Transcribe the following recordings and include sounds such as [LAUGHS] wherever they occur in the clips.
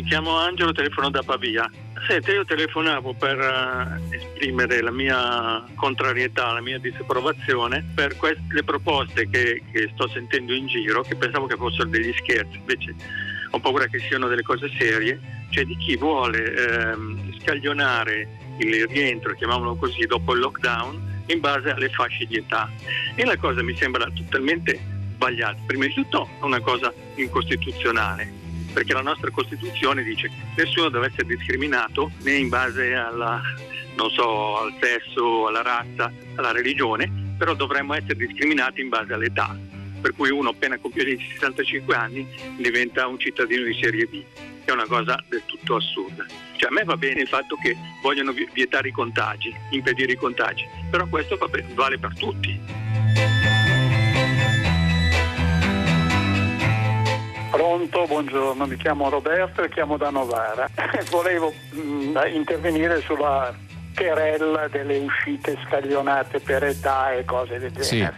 Mi chiamo Angelo, telefono da Pavia. Senti, io telefonavo per uh, esprimere la mia contrarietà, la mia disapprovazione per queste, le proposte che, che, sto sentendo in giro, che pensavo che fossero degli scherzi, invece ho paura che siano delle cose serie, cioè di chi vuole ehm, scaglionare il rientro, chiamiamolo così, dopo il lockdown in base alle fasce di età. E la cosa mi sembra totalmente sbagliata. Prima di tutto è una cosa incostituzionale perché la nostra Costituzione dice che nessuno deve essere discriminato né in base alla, so, al sesso, alla razza, alla religione, però dovremmo essere discriminati in base all'età, per cui uno appena compie i 65 anni diventa un cittadino di serie B, è una cosa del tutto assurda. Cioè, a me va bene il fatto che vogliono vietare i contagi, impedire i contagi, però questo vale per tutti. Pronto, buongiorno, mi chiamo Roberto e chiamo da Novara. [LAUGHS] Volevo mh, mm, intervenire sulla querella delle uscite scaglionate per età e cose del genere. Sì.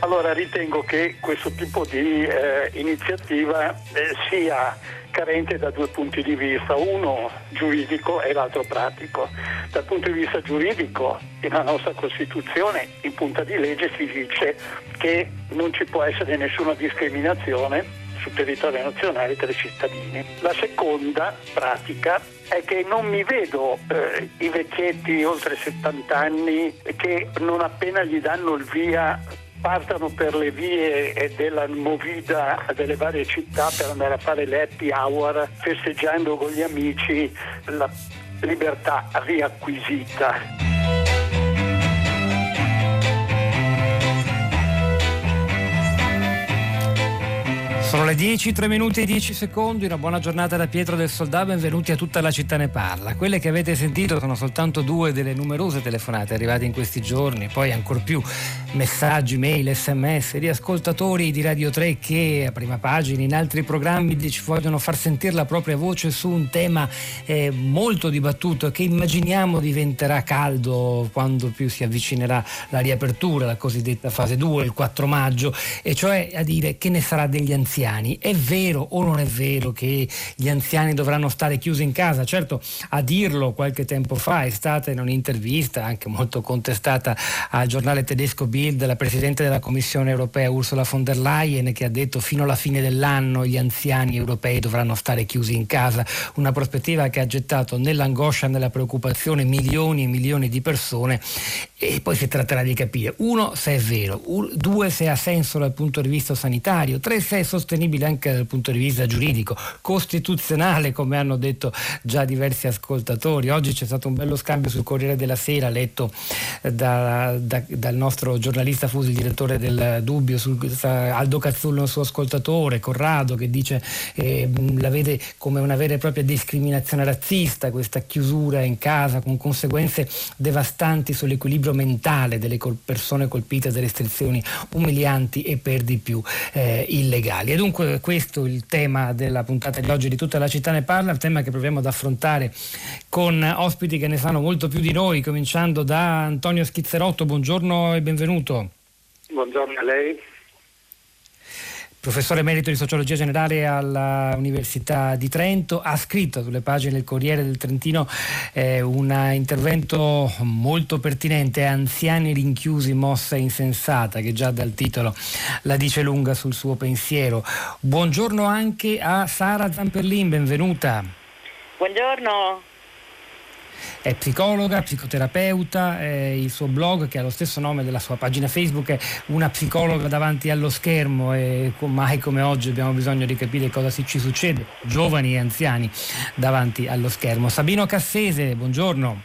Allora ritengo che questo tipo di eh, iniziativa eh, sia carente da due punti di vista, uno giuridico e l'altro pratico. Dal punto di vista giuridico, nella nostra Costituzione, in punta di legge si dice che non ci può essere nessuna discriminazione sul territorio nazionale tra i cittadini. La seconda pratica è che non mi vedo eh, i vecchietti oltre 70 anni che non appena gli danno il via partano per le vie della movida delle varie città per andare a fare le happy hour festeggiando con gli amici la libertà riacquisita. Sono le 10, 3 minuti e 10 secondi, una buona giornata da Pietro del Soldà, benvenuti a tutta la città ne parla. Quelle che avete sentito sono soltanto due delle numerose telefonate arrivate in questi giorni, poi ancor più messaggi, mail, sms di ascoltatori di Radio 3 che a prima pagina in altri programmi ci vogliono far sentire la propria voce su un tema eh, molto dibattuto che immaginiamo diventerà caldo quando più si avvicinerà la riapertura, la cosiddetta fase 2, il 4 maggio, e cioè a dire che ne sarà degli anziani anziani. È vero o non è vero che gli anziani dovranno stare chiusi in casa? Certo, a dirlo qualche tempo fa è stata in un'intervista anche molto contestata al giornale tedesco Bild la Presidente della Commissione europea Ursula von der Leyen che ha detto fino alla fine dell'anno gli anziani europei dovranno stare chiusi in casa, una prospettiva che ha gettato nell'angoscia, nella preoccupazione milioni e milioni di persone e poi si tratterà di capire, uno, se è vero, due, se ha senso dal punto di vista sanitario, tre, se è sostenibile anche dal punto di vista giuridico, costituzionale, come hanno detto già diversi ascoltatori. Oggi c'è stato un bello scambio sul Corriere della Sera, letto da, da, dal nostro giornalista Fusi, direttore del Dubbio, sul, Aldo Cazzullo, il suo ascoltatore, Corrado, che dice eh, la vede come una vera e propria discriminazione razzista, questa chiusura in casa con conseguenze devastanti sull'equilibrio equilibrio mentale delle col- persone colpite da restrizioni umilianti e per di più eh, illegali. Dunque questo è il tema della puntata di oggi di tutta la città ne parla, il tema che proviamo ad affrontare con ospiti che ne sanno molto più di noi, cominciando da Antonio Schizzerotto. Buongiorno e benvenuto. Buongiorno a lei professore emerito di sociologia generale all'Università di Trento, ha scritto sulle pagine del Corriere del Trentino eh, un intervento molto pertinente, Anziani rinchiusi, mossa insensata, che già dal titolo la dice lunga sul suo pensiero. Buongiorno anche a Sara Zamperlin, benvenuta. Buongiorno è psicologa, psicoterapeuta, eh, il suo blog che ha lo stesso nome della sua pagina Facebook è una psicologa davanti allo schermo e mai come oggi abbiamo bisogno di capire cosa ci succede, giovani e anziani davanti allo schermo. Sabino Cassese, buongiorno.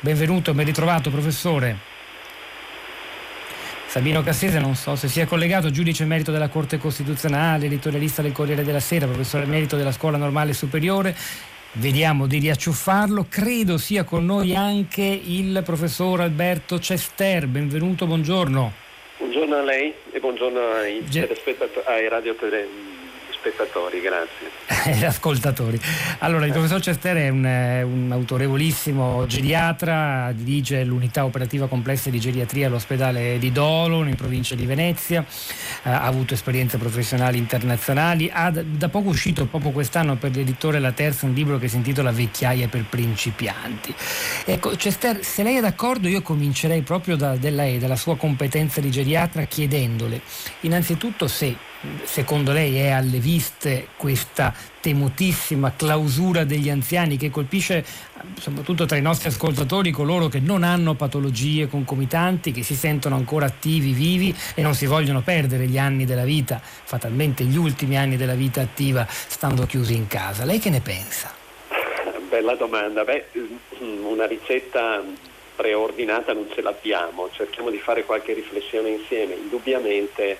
Benvenuto, ben ritrovato professore. Sabino Cassese, non so se sia collegato, giudice emerito della Corte Costituzionale, editorialista del Corriere della Sera, professore emerito della Scuola Normale Superiore, Vediamo di riacciuffarlo. Credo sia con noi anche il professor Alberto Cester. Benvenuto, buongiorno. Buongiorno a lei e buongiorno ai, Ge- ai radio spettatori, grazie. [LAUGHS] ascoltatori. Allora, il professor Cester è un, un, autorevolissimo geriatra, dirige l'unità operativa complessa di geriatria all'ospedale di Dolo, in provincia di Venezia, eh, ha avuto esperienze professionali internazionali, ha da poco uscito, proprio quest'anno per l'editore La Terza, un libro che si intitola Vecchiaia per principianti. Ecco, Cester, se lei è d'accordo io comincerei proprio da, della, dalla sua competenza di geriatra chiedendole innanzitutto se secondo lei è alle viste questa temutissima clausura degli anziani che colpisce soprattutto tra i nostri ascoltatori coloro che non hanno patologie concomitanti, che si sentono ancora attivi, vivi e non si vogliono perdere gli anni della vita, fatalmente gli ultimi anni della vita attiva stando chiusi in casa. Lei che ne pensa? Bella domanda. Beh, una ricetta preordinata non ce l'abbiamo, cerchiamo di fare qualche riflessione insieme. Indubbiamente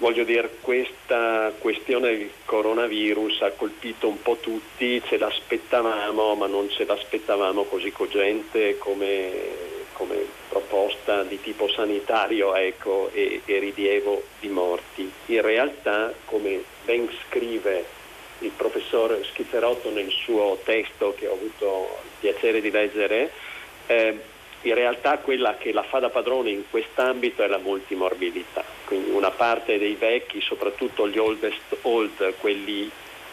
voglio dire, questa questione del coronavirus ha colpito un po' tutti, ce l'aspettavamo, ma non ce l'aspettavamo così cogente come, come proposta di tipo sanitario ecco, e, e rilievo di morti. In realtà, come ben scrive il professor Schizerotto nel suo testo che ho avuto il piacere di leggere, eh, in realtà quella che la fa da padrone in quest'ambito è la multimorbidità, quindi una parte dei vecchi, soprattutto gli oldest old, quelli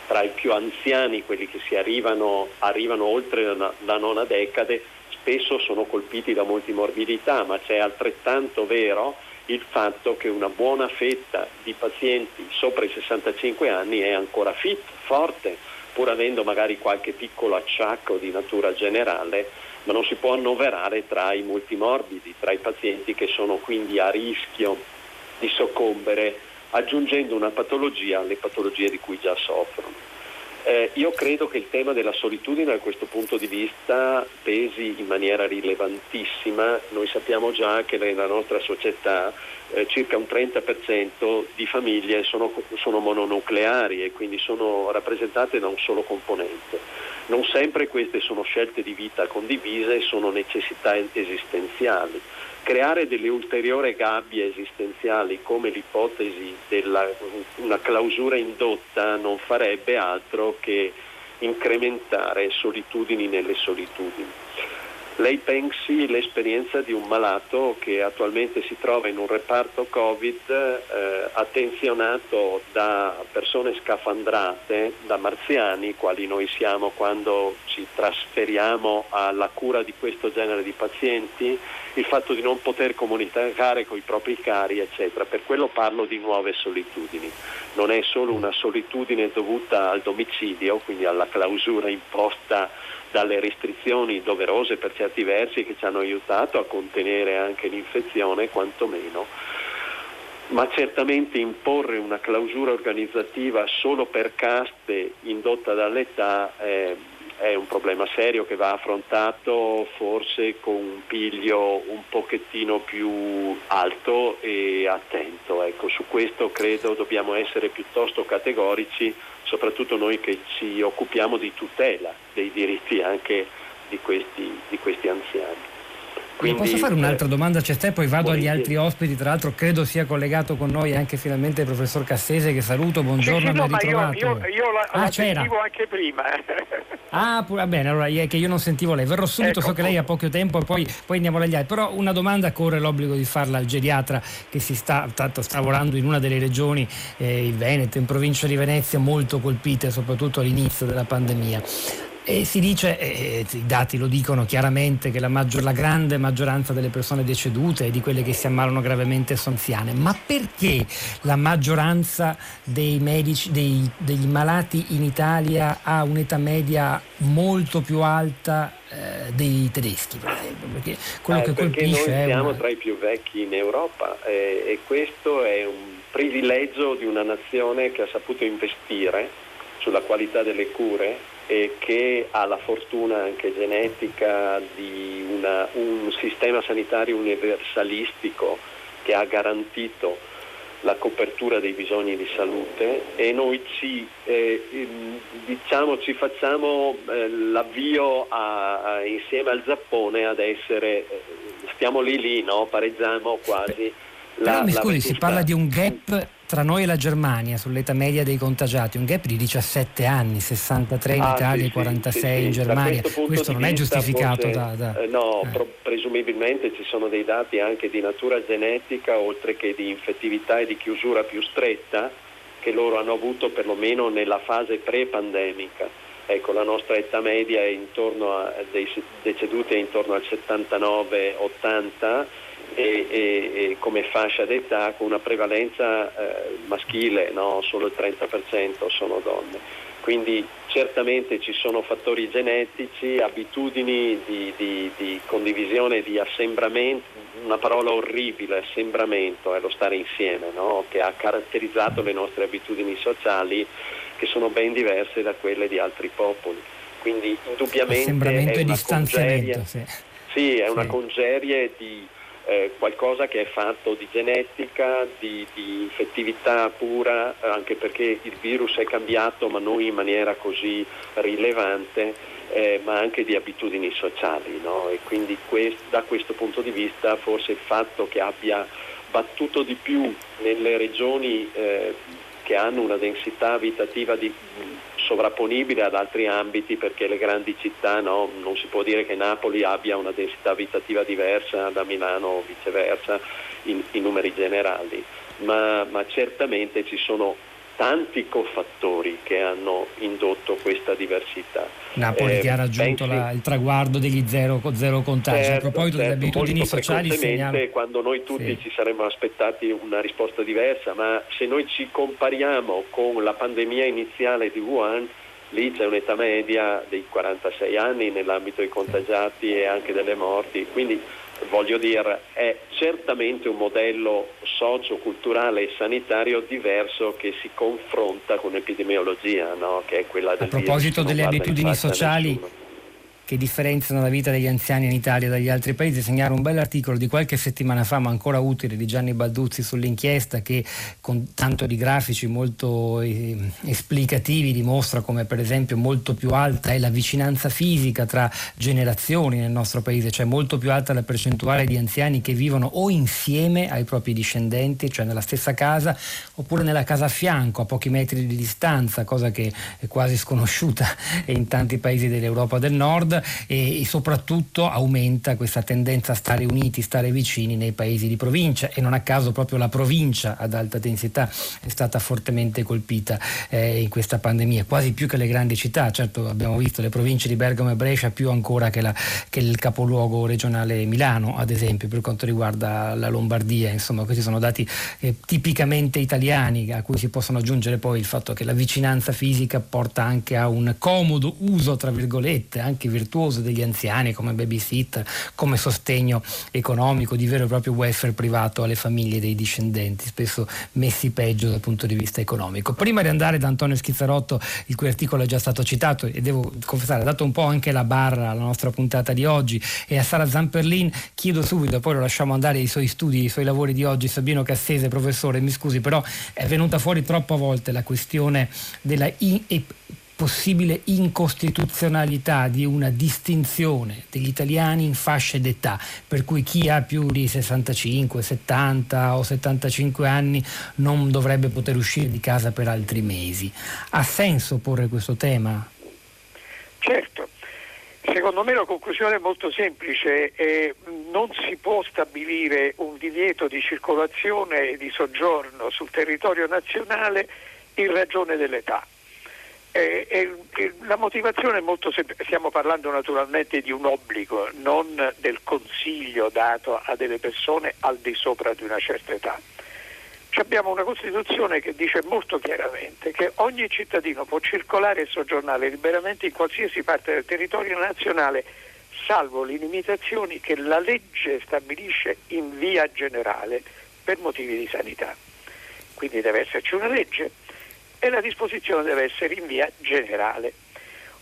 tra i più anziani, quelli che si arrivano, arrivano oltre la, la nona decade, spesso sono colpiti da multimorbidità, ma c'è altrettanto vero il fatto che una buona fetta di pazienti sopra i 65 anni è ancora fit, forte, pur avendo magari qualche piccolo acciacco di natura generale ma non si può annoverare tra i multimorbidi, tra i pazienti che sono quindi a rischio di soccombere aggiungendo una patologia alle patologie di cui già soffrono. Eh, io credo che il tema della solitudine da questo punto di vista pesi in maniera rilevantissima. Noi sappiamo già che nella nostra società eh, circa un 30% di famiglie sono, sono mononucleari e quindi sono rappresentate da un solo componente. Non sempre queste sono scelte di vita condivise, sono necessità esistenziali creare delle ulteriori gabbie esistenziali come l'ipotesi di una clausura indotta non farebbe altro che incrementare solitudini nelle solitudini. Lei pensi l'esperienza di un malato che attualmente si trova in un reparto Covid eh, attenzionato da persone scafandrate, da marziani, quali noi siamo quando ci trasferiamo alla cura di questo genere di pazienti, il fatto di non poter comunicare con i propri cari, eccetera. Per quello parlo di nuove solitudini. Non è solo una solitudine dovuta al domicilio, quindi alla clausura imposta dalle restrizioni doverose per certi versi che ci hanno aiutato a contenere anche l'infezione quantomeno, ma certamente imporre una clausura organizzativa solo per caste indotta dall'età è, è un problema serio che va affrontato forse con un piglio un pochettino più alto e attento. Ecco, su questo credo dobbiamo essere piuttosto categorici soprattutto noi che ci occupiamo di tutela dei diritti anche di questi, di questi anziani. Quindi, posso fare un'altra eh, domanda? C'è te, poi vado agli altri ospiti, tra l'altro credo sia collegato con noi anche finalmente il professor Cassese che saluto, buongiorno, sì, sì, no, ritrovato. Io, io, io la, ah, la sentivo anche prima. ah, va bene, allora è che io non sentivo lei, verrò subito, ecco, so che lei ha poco tempo e poi, poi, andiamo agli altri, però una domanda corre l'obbligo di farla al geriatra che si sta, tanto, sta lavorando in una delle regioni, eh, il Veneto, in provincia di Venezia, molto colpite soprattutto all'inizio della pandemia. E si dice, e i dati lo dicono chiaramente, che la, maggior, la, grande maggioranza delle persone decedute è di quelle che si ammalano gravemente sono anziane. Ma perché la maggioranza dei medici, dei, degli malati in Italia ha un'età media molto più alta eh, dei tedeschi, per esempio? Perché quello eh, che perché colpisce noi siamo una... tra i più vecchi in Europa eh, e questo è un privilegio di una nazione che ha saputo investire sulla qualità delle cure e che ha la fortuna anche genetica di una, un sistema sanitario universalistico che ha garantito la copertura dei bisogni di salute e noi ci, eh, diciamo, ci facciamo eh, l'avvio a, a, insieme al Giappone ad essere, eh, stiamo lì lì, no? pareggiamo quasi. La, Però mi scusi, si parla di un gap tra noi e la Germania sull'età media dei contagiati, un gap di 17 anni, 63 in ah, Italia e sì, 46 sì, in Germania. Questo, questo non è giustificato forse, da, da... Eh, no, eh. presumibilmente ci sono dei dati anche di natura genetica oltre che di infettività e di chiusura più stretta che loro hanno avuto perlomeno nella fase pre-pandemica. Ecco, la nostra età media è intorno a, dei deceduti è intorno al 79-80 e, e, e, come fascia d'età con una prevalenza eh, maschile, no? solo il 30% sono donne. Quindi certamente ci sono fattori genetici, abitudini di, di, di condivisione, di assembramento, una parola orribile, assembramento, è lo stare insieme, no? che ha caratterizzato le nostre abitudini sociali che sono ben diverse da quelle di altri popoli. Quindi indubbiamente è una, congerie, sì. Sì, è una congerie di qualcosa che è fatto di genetica, di, di, infettività pura, anche perché il virus è cambiato, ma non in maniera così rilevante, eh, ma anche di abitudini sociali. No? E quindi quest, da questo punto di vista forse il fatto che abbia battuto di più nelle regioni eh, che hanno una densità abitativa di, sovrapponibile ad altri ambiti perché le grandi città no, non si può dire che Napoli abbia una densità abitativa diversa da Milano o viceversa in, in numeri generali, ma, ma certamente ci sono tanti cofattori che hanno indotto questa diversità. Napoli eh, che ha raggiunto pensi, la, il traguardo degli zero, zero contagi. Certo, a proposito certo, delle abitudini sociali, segnalo... quando noi tutti sì. ci saremmo aspettati una risposta diversa, ma se noi ci compariamo con la pandemia iniziale di Wuhan, lì c'è un'età media dei 46 anni nell'ambito dei contagiati e anche delle morti, quindi voglio dire, è certamente un modello socio-culturale e sanitario diverso che si confronta con l'epidemiologia, no? che è quella del A proposito delle abitudini sociali, nessuno che differenziano la vita degli anziani in Italia dagli altri paesi, segnare un bell'articolo di qualche settimana fa, ma ancora utile, di Gianni Balduzzi sull'inchiesta che con tanto di grafici molto eh, esplicativi dimostra come per esempio molto più alta è la vicinanza fisica tra generazioni nel nostro paese, cioè molto più alta la percentuale di anziani che vivono o insieme ai propri discendenti, cioè nella stessa casa, oppure nella casa a fianco, a pochi metri di distanza, cosa che è quasi sconosciuta [LAUGHS] in tanti paesi dell'Europa del Nord e, e, soprattutto aumenta questa tendenza a stare uniti, stare vicini nei paesi di provincia. E non a caso proprio la provincia ad alta densità è stata fortemente colpita eh, in questa pandemia, quasi più che le grandi città, certo abbiamo visto le province di Bergamo e Brescia più ancora che, la, che il capoluogo regionale Milano ad esempio per quanto riguarda la Lombardia, insomma questi sono dati eh, tipicamente italiani a cui si possono aggiungere poi il fatto che la vicinanza fisica porta anche a un comodo uso tra virgolette anche virtuale virtuoso degli anziani come babysitter, come sostegno economico di vero e proprio welfare privato alle famiglie dei discendenti, spesso messi peggio dal punto di vista economico. Prima di andare da Antonio Schizzarotto, il cui articolo è già stato citato e devo confessare, ha dato un po' anche la barra alla nostra puntata di oggi e a Sara Zamperlin chiedo subito, poi lo lasciamo andare ai suoi studi, ai suoi lavori di oggi, Sabino Cassese, professore, mi scusi, però è venuta fuori troppo a volte la questione della in- possibile incostituzionalità di una distinzione degli italiani in fasce d'età, per cui chi ha più di 65, 70 o 75 anni non dovrebbe poter uscire di casa per altri mesi. Ha senso porre questo tema? Certo. Secondo me la conclusione è molto semplice, eh, non si può stabilire un divieto di circolazione e di soggiorno sul territorio nazionale in ragione dell'età eh, eh, la motivazione è molto semplice, stiamo parlando naturalmente di un obbligo, non del consiglio dato a delle persone al di sopra di una certa età. Ci abbiamo una Costituzione che dice molto chiaramente che ogni cittadino può circolare e soggiornare liberamente in qualsiasi parte del territorio nazionale, salvo le limitazioni che la legge stabilisce in via generale per motivi di sanità. Quindi deve esserci una legge e la disposizione deve essere in via generale.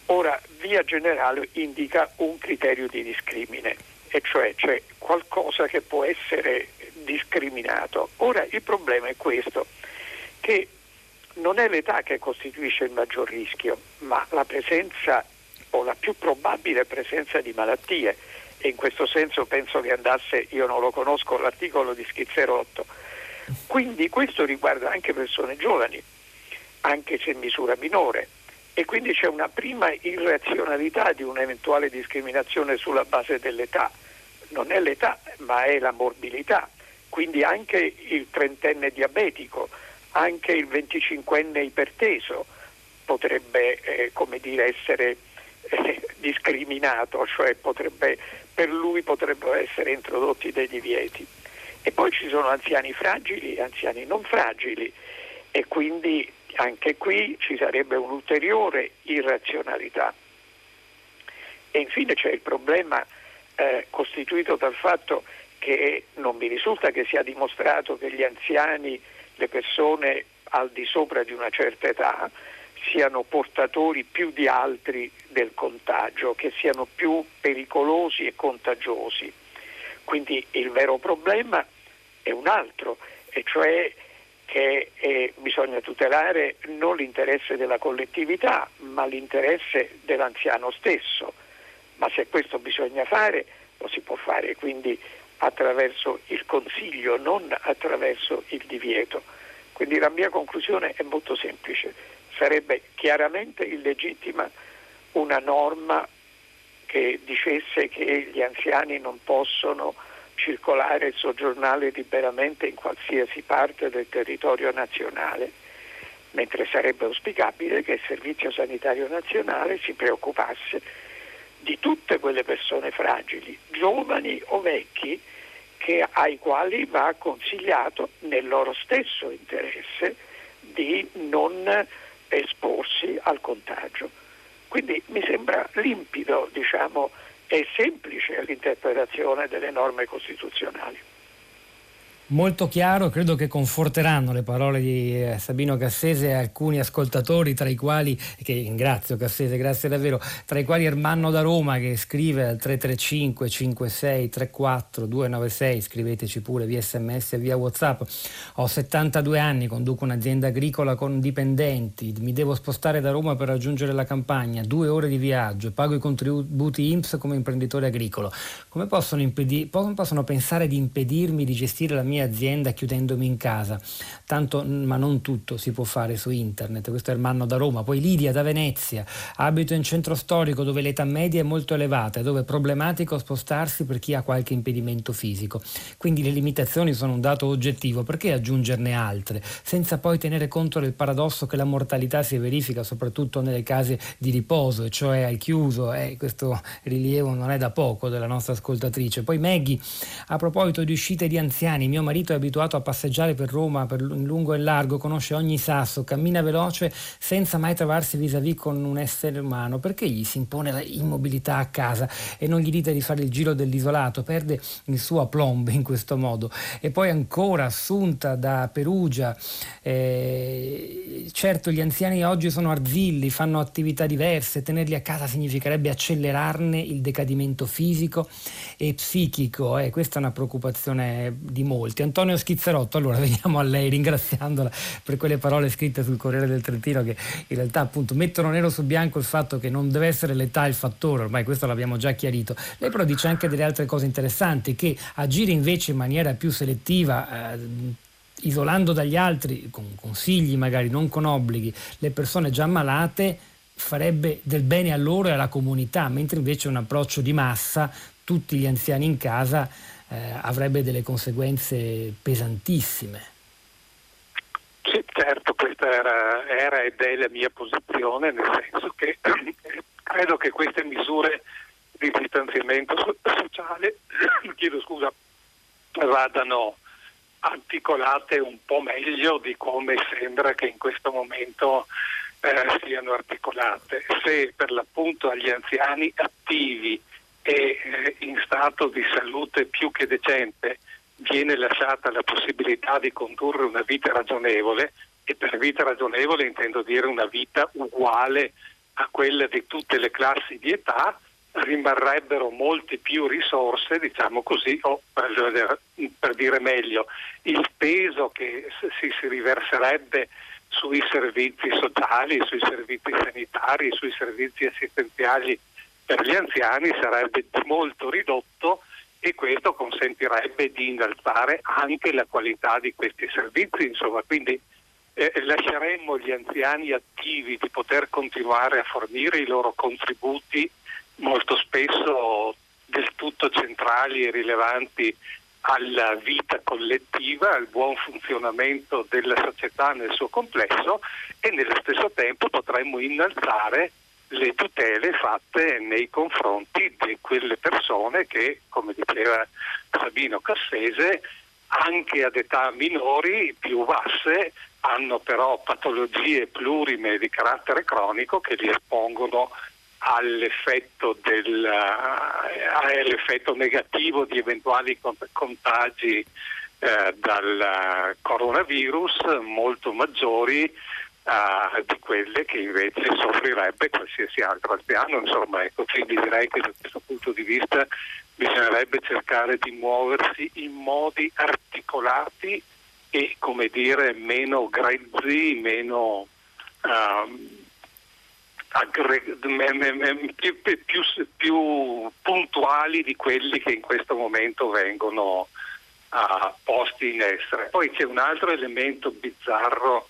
Ora, via generale indica un criterio di discrimine, e cioè c'è qualcosa che può essere discriminato. Ora, il problema è questo, che non è l'età che costituisce il maggior rischio, ma la presenza o la più probabile presenza di malattie. E in questo senso penso che andasse, io non lo conosco, l'articolo di Schizzerotto, Quindi questo riguarda anche persone giovani, anche se in misura minore. E quindi c'è una prima irrazionalità di un'eventuale discriminazione sulla base dell'età. Non è l'età, ma è la morbilità. Quindi anche il trentenne diabetico, anche il venticinquenne iperteso potrebbe eh, dire, essere eh, discriminato, cioè potrebbe, per lui potrebbero essere introdotti dei divieti. E poi ci sono anziani fragili e anziani non fragili e quindi anche qui ci sarebbe un'ulteriore irrazionalità. E infine c'è il problema eh, costituito dal fatto che non mi risulta che sia dimostrato che gli anziani, le persone al di sopra di una certa età, siano portatori più di altri del contagio, che siano più pericolosi e contagiosi. Quindi il vero problema è un altro, e cioè che eh, bisogna tutelare non l'interesse della collettività, ma l'interesse dell'anziano stesso. Ma se questo bisogna fare, lo si può fare quindi attraverso il consiglio, non attraverso il divieto. Quindi la mia conclusione è molto semplice, sarebbe chiaramente illegittima una norma che dicesse che gli anziani non possono circolare e soggiornare liberamente in qualsiasi parte del territorio nazionale, mentre sarebbe auspicabile che il Servizio Sanitario Nazionale si preoccupasse di tutte quelle persone fragili, giovani o vecchi, che, ai quali va consigliato nel loro stesso interesse di non esporsi al contagio. Quindi mi sembra limpido, diciamo, e semplice l'interpretazione delle norme costituzionali molto chiaro, credo che conforteranno le parole di eh, Sabino Cassese e alcuni ascoltatori, tra i quali, che ringrazio Cassese, grazie davvero, tra i quali Ermanno da Roma che scrive al 335 56 34 296, scriveteci pure via sms e via whatsapp, ho 72 anni, conduco un'azienda agricola con dipendenti, mi devo spostare da Roma per raggiungere la campagna, due ore di viaggio, pago i contributi IMSS come imprenditore agricolo, come possono, impedi- possono pensare di impedirmi di gestire la mia mia azienda chiudendomi in casa. Tanto, ma non tutto si può fare su internet. Questo è il Manno da Roma. Poi Lidia da Venezia. Abito in centro storico dove l'età media è molto elevata e dove è problematico spostarsi per chi ha qualche impedimento fisico. Quindi le limitazioni sono un dato oggettivo. Perché aggiungerne altre? Senza poi tenere conto del paradosso che la mortalità si verifica soprattutto nelle case di riposo, cioè al chiuso. Eh, questo rilievo non è da poco della nostra ascoltatrice. Poi Maggie, a proposito di uscite di anziani, mio marito è abituato a passeggiare per Roma per lungo e largo, conosce ogni sasso, cammina veloce senza mai trovarsi vis-à-vis con un essere umano. Perché gli si impone l'immobilità a casa e non gli dite di fare il giro dell'isolato? Perde il suo aplomb in questo modo. E poi ancora assunta da Perugia, eh, certo gli anziani oggi sono arzilli, fanno attività diverse, tenerli a casa significherebbe accelerarne il decadimento fisico e psichico. Eh, questa è una preoccupazione di molti ascolti. Antonio Schizzerotto, allora [LAUGHS] veniamo a lei ringraziandola per quelle parole scritte sul Corriere del Trentino che in realtà appunto mettono nero su bianco il fatto che non deve essere l'età il fattore, ormai questo l'abbiamo già chiarito. Lei però dice anche delle altre cose interessanti, che agire invece in maniera più selettiva, eh, isolando dagli altri, con consigli magari, non con obblighi, le persone già malate, farebbe del bene a loro e alla comunità, mentre invece un approccio di massa, tutti gli anziani in casa, eh, avrebbe delle conseguenze pesantissime. Sì, certo, questa era, era, ed è la mia posizione, nel senso che [CLEARS THROAT] credo che queste misure di distanziamento sociale, [CLEARS THROAT] chiedo scusa, vadano articolate un po' meglio di come sembra che in questo momento eh, siano articolate. Se per l'appunto agli anziani attivi e eh, in stato di salute più che decente viene lasciata la possibilità di condurre una vita ragionevole e per vita ragionevole intendo dire una vita uguale a quella di tutte le classi di età, rimarrebbero molte più risorse, diciamo così, o per, dire meglio, il peso che si riverserebbe sui servizi sociali, sui servizi sanitari, sui servizi assistenziali per gli anziani sarebbe molto ridotto e questo consentirebbe di innalzare anche la qualità di questi servizi, insomma, quindi eh, lasceremmo gli anziani attivi di poter continuare a fornire i loro contributi molto spesso del tutto centrali e rilevanti alla vita collettiva, al buon funzionamento della società nel suo complesso e nello stesso tempo potremmo innalzare le tutele fatte nei confronti di quelle persone che, come diceva Sabino Cassese, anche ad età minori, più basse, hanno però patologie plurime di carattere cronico che li espongono all'effetto, del, all'effetto negativo di eventuali contagi eh, dal coronavirus molto maggiori uh, di quelle che invece soffrirebbe qualsiasi altro anziano. Insomma, ecco, quindi direi che da questo punto di vista bisognerebbe cercare di muoversi in modi articolati e, come dire, meno grezzi, meno... Uh, più, più, più, puntuali di quelli che in questo momento vengono uh, posti in essere. Poi c'è un altro elemento bizzarro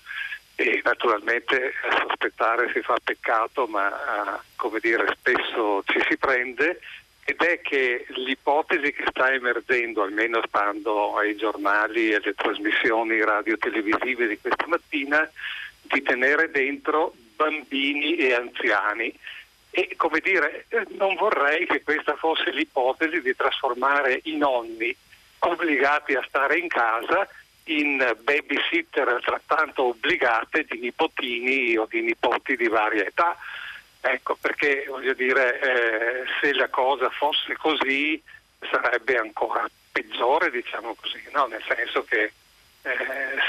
e naturalmente sospettare si fa peccato, ma uh, come dire, spesso ci si prende ed è che l'ipotesi che sta emergendo, almeno stando ai giornali e alle trasmissioni radio-televisive di questa mattina, di tenere dentro bambini e anziani. E come dire, non vorrei che questa fosse l'ipotesi di trasformare i nonni obbligati a stare in casa in babysitter altrettanto obbligate di nipotini o di nipoti di varia età. Ecco, perché voglio dire, eh, se la cosa fosse così sarebbe ancora peggiore, diciamo così, no? nel senso che eh,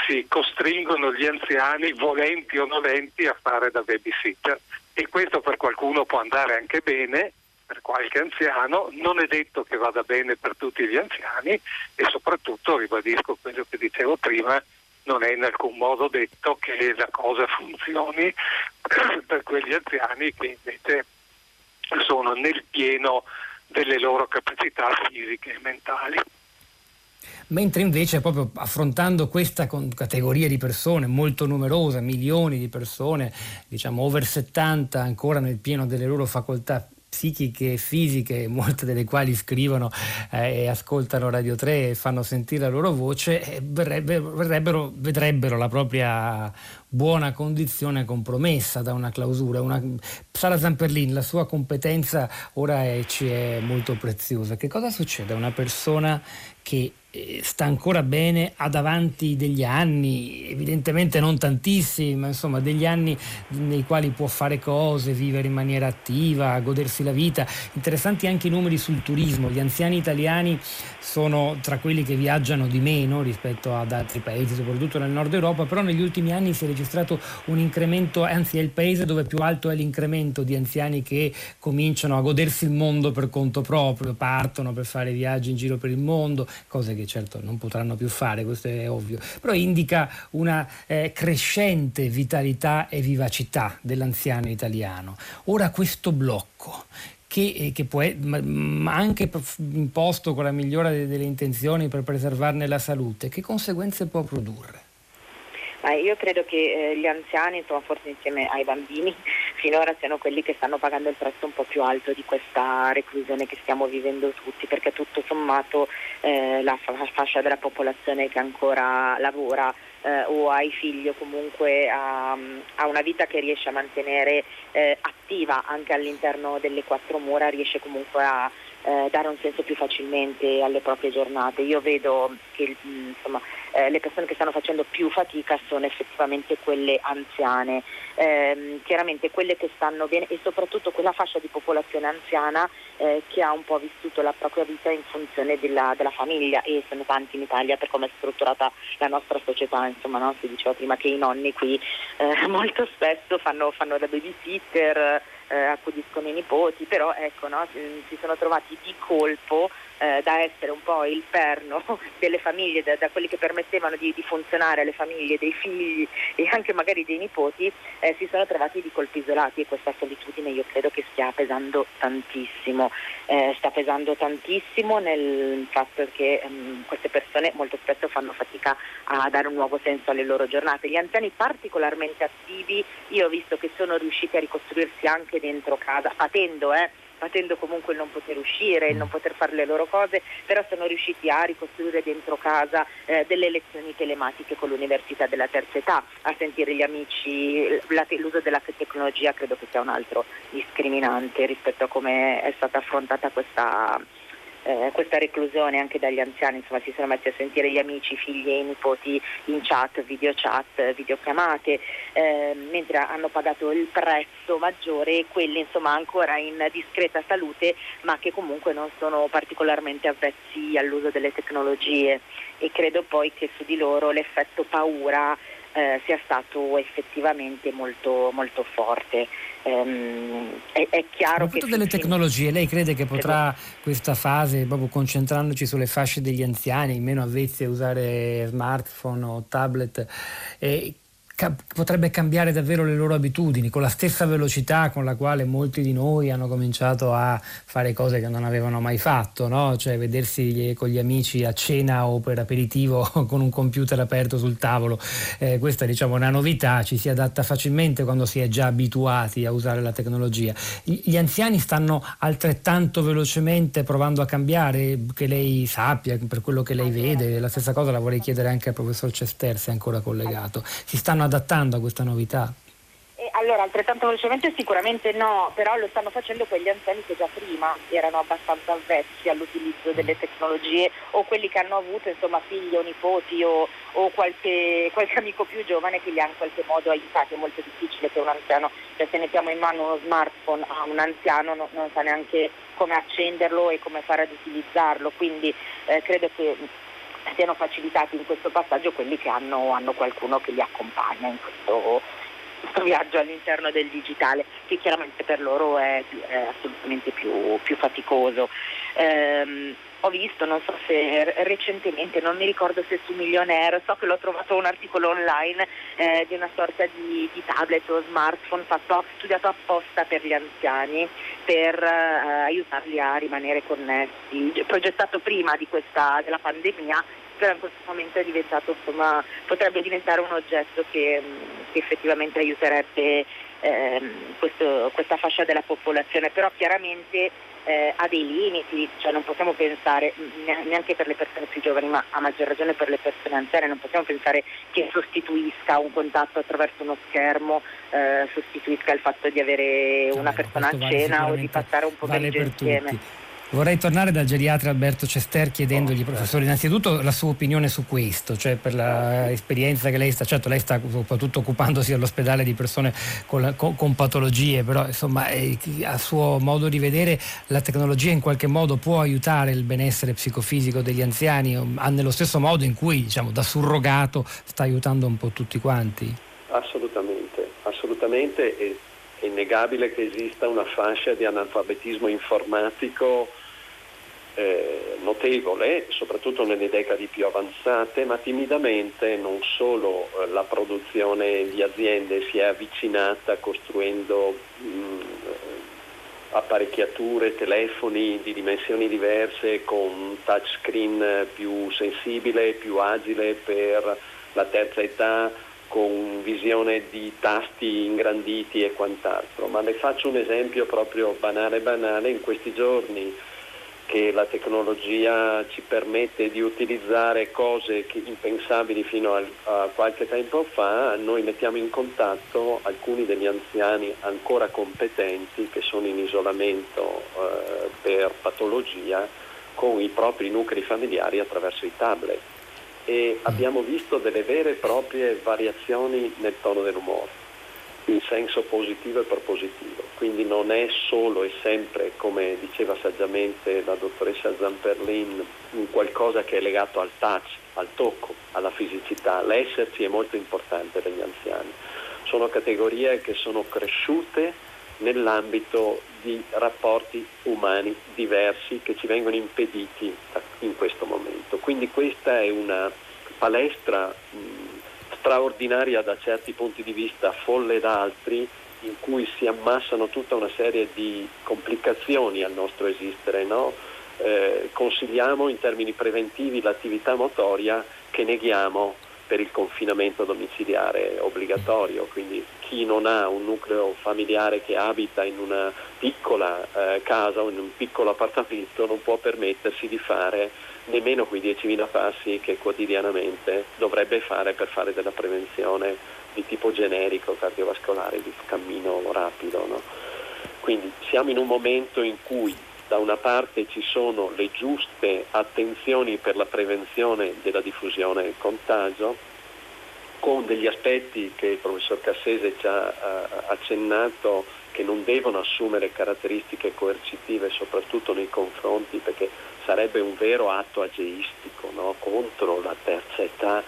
si costringono gli anziani, volenti o nolenti, a fare da babysitter. E questo per qualcuno può andare anche bene, per qualche anziano, non è detto che vada bene per tutti gli anziani e soprattutto, ribadisco quello che dicevo prima, non è in alcun modo detto che la cosa funzioni [CLEARS THROAT] per quegli anziani che invece sono nel pieno delle loro capacità fisiche e mentali. Mentre invece proprio affrontando questa categoria di persone molto numerosa, milioni di persone, diciamo over 70 ancora nel pieno delle loro facoltà psichiche e fisiche, [LAUGHS] molte delle quali scrivono eh, e ascoltano Radio 3 e fanno sentire la loro voce, eh, verrebbero, vedrebbero la propria buona condizione compromessa da una clausura. Una... Sara Zamperlin, la sua competenza ora è, ci è molto preziosa. Che cosa succede a una persona che eh, sta ancora bene, ha davanti degli anni, evidentemente non tantissimi, ma insomma degli anni nei quali può fare cose, vivere in maniera attiva, godersi la vita. Interessanti anche i numeri sul turismo, gli anziani italiani sono tra quelli che viaggiano di meno rispetto ad altri paesi, soprattutto nel nord Europa, però negli ultimi anni si è registrato un incremento, anzi è il paese dove più alto è l'incremento di anziani che cominciano a godersi il mondo per conto proprio, partono per fare viaggi in giro per il mondo, cose che certo non potranno più fare, questo è ovvio, però indica una eh, crescente vitalità e vivacità dell'anziano italiano. Ora questo blocco che, eh, che può, ma anche imposto con la migliore delle intenzioni per preservarne la salute, che conseguenze può produrre? Io credo che eh, gli anziani, insomma, forse insieme ai bambini, finora siano quelli che stanno pagando il prezzo un po' più alto di questa reclusione che stiamo vivendo tutti, perché tutto sommato eh, la fascia della popolazione che ancora lavora eh, o ha i figli o comunque ha, ha, una vita che riesce a mantenere eh, attiva anche all'interno delle quattro mura, riesce comunque a eh, dare un senso più facilmente alle proprie giornate. Io vedo che insomma, eh, le persone che stanno facendo più fatica sono effettivamente quelle anziane, eh, chiaramente quelle che stanno bene e soprattutto quella fascia di popolazione anziana eh, che ha un po' vissuto la propria vita in funzione della, della, famiglia e sono tanti in Italia per come è strutturata la nostra società, insomma no? si diceva prima che i nonni qui eh, [LAUGHS] molto spesso fanno, fanno da babysitter, eh, accudiscono i nipoti, però ecco, no? si sono trovati di colpo eh, da essere un po' il perno [LAUGHS] delle famiglie, da, da quelli che permettevano di, di, funzionare alle famiglie dei figli e anche magari dei nipoti, eh, si sono trovati di colpi isolati e questa solitudine io credo che stia pesando tantissimo, eh, sta pesando tantissimo nel fatto che ehm, queste persone molto spesso fanno fatica a dare un nuovo senso alle loro giornate. Gli anziani particolarmente attivi, io ho visto che sono riusciti a ricostruirsi anche dentro casa, patendo, eh, patendo comunque il non poter uscire, il non poter fare le loro cose, però sono riusciti a ricostruire dentro casa eh, delle lezioni telematiche con l'università della terza età, a sentire gli amici, l'uso della tecnologia credo che sia un altro discriminante rispetto a come è stata affrontata questa eh, questa reclusione anche dagli anziani, insomma si sono messi a sentire gli amici, figli e nipoti in chat, video chat, videochiamate, eh, mentre hanno pagato il prezzo maggiore quelli insomma ancora in discreta salute ma che comunque non sono particolarmente avvezzi all'uso delle tecnologie. E credo poi che su di loro l'effetto paura eh, sia stato effettivamente molto, molto forte. Um, è, è, chiaro che... delle tecnologie, lei crede che potrà questa fase, proprio concentrandoci sulle fasce degli anziani, meno avvezzi a usare smartphone o tablet, eh, potrebbe cambiare davvero le loro abitudini con la stessa velocità con la quale molti di noi hanno cominciato a fare cose che non avevano mai fatto, no? cioè vedersi con gli amici a cena o per aperitivo [LAUGHS] con un computer aperto sul tavolo. Eh, questa diciamo, è una novità, ci si adatta facilmente quando si è già abituati a usare la tecnologia. Gli anziani stanno altrettanto velocemente provando a cambiare, che lei sappia, per quello che lei vede, la stessa cosa la vorrei chiedere anche al professor Cester se è ancora collegato. Si stanno adattando a questa novità? Allora, altrettanto velocemente sicuramente no, però lo stanno facendo quegli anziani che già prima erano abbastanza avvezzi all'utilizzo delle tecnologie o quelli che hanno avuto insomma, figli o nipoti o, o qualche, qualche, amico più giovane che li ha in qualche modo aiutati. È molto difficile che un anziano, cioè se mettiamo in mano uno smartphone a un anziano no, non sa neanche come accenderlo e come fare ad utilizzarlo, quindi eh, credo che siano facilitati in questo passaggio quelli che hanno, hanno qualcuno che li accompagna in questo, questo, viaggio all'interno del digitale, che chiaramente per loro è, è assolutamente più, più faticoso. Um, ho visto, non so se recentemente, non mi ricordo se su Millionaire, so che l'ho trovato un articolo online eh, di una sorta di, di, tablet o smartphone fatto, studiato apposta per gli anziani per eh, aiutarli a rimanere connessi, progettato prima questa, della pandemia però in questo momento è diventato, insomma, potrebbe diventare un oggetto che, che effettivamente aiuterebbe ehm, questo, questa fascia della popolazione, però chiaramente eh, ha dei limiti, cioè non possiamo pensare neanche per le persone più giovani, ma a maggior ragione per le persone anziane, non possiamo pensare che sostituisca un contatto attraverso uno schermo, eh, sostituisca il fatto di avere una persona a cena vale o di passare un pomeriggio vale insieme. Tutti. Vorrei tornare dal geriatra Alberto Cester chiedendogli, professore, innanzitutto la sua opinione su questo, cioè per l'esperienza che lei sta, certo lei sta soprattutto occupandosi all'ospedale di persone con, la, con, con patologie, però insomma eh, a suo modo di vedere la tecnologia in qualche modo può aiutare il benessere psicofisico degli anziani, nello stesso modo in cui diciamo, da surrogato sta aiutando un po' tutti quanti? Assolutamente, assolutamente. E è innegabile che esista una fascia di analfabetismo informatico eh, notevole, soprattutto nelle decadi più avanzate, ma timidamente non solo eh, la produzione di aziende si è avvicinata costruendo mh, apparecchiature, telefoni di dimensioni diverse con touchscreen più sensibile, più agile per la terza età, con visione di tasti ingranditi e quant'altro, ma le faccio un esempio proprio banale banale, in questi giorni che la tecnologia ci permette di utilizzare cose impensabili fino a, a, qualche tempo fa, noi mettiamo in contatto alcuni degli anziani ancora competenti che sono in isolamento eh, per patologia con i propri nuclei familiari attraverso i tablet. E abbiamo visto delle vere e proprie variazioni nel tono dell'umore in senso positivo e propositivo. Quindi non è solo e sempre, come diceva saggiamente la dottoressa Zamperlin, un qualcosa che è legato al touch, al tocco, alla fisicità. L'esserci è molto importante per gli anziani. Sono categorie che sono cresciute nell'ambito di rapporti umani diversi che ci vengono impediti in questo momento. Quindi questa è una palestra straordinaria da certi punti di vista, folle da altri, in cui si ammassano tutta una serie di complicazioni al nostro esistere. No? Eh, consigliamo in termini preventivi l'attività motoria che neghiamo per il confinamento domiciliare obbligatorio, quindi chi non ha un nucleo familiare che abita in una piccola eh, casa o in un piccolo appartamento non può permettersi di fare nemmeno quei 10.000 passi che quotidianamente dovrebbe fare per fare della prevenzione di tipo generico cardiovascolare, di cammino rapido. No? Quindi siamo in un momento in cui da una parte ci sono le giuste attenzioni per la prevenzione della diffusione del contagio, con degli aspetti che il professor Cassese ci ha accennato che non devono assumere caratteristiche coercitive soprattutto nei confronti perché sarebbe un vero atto ageistico no? contro la terza età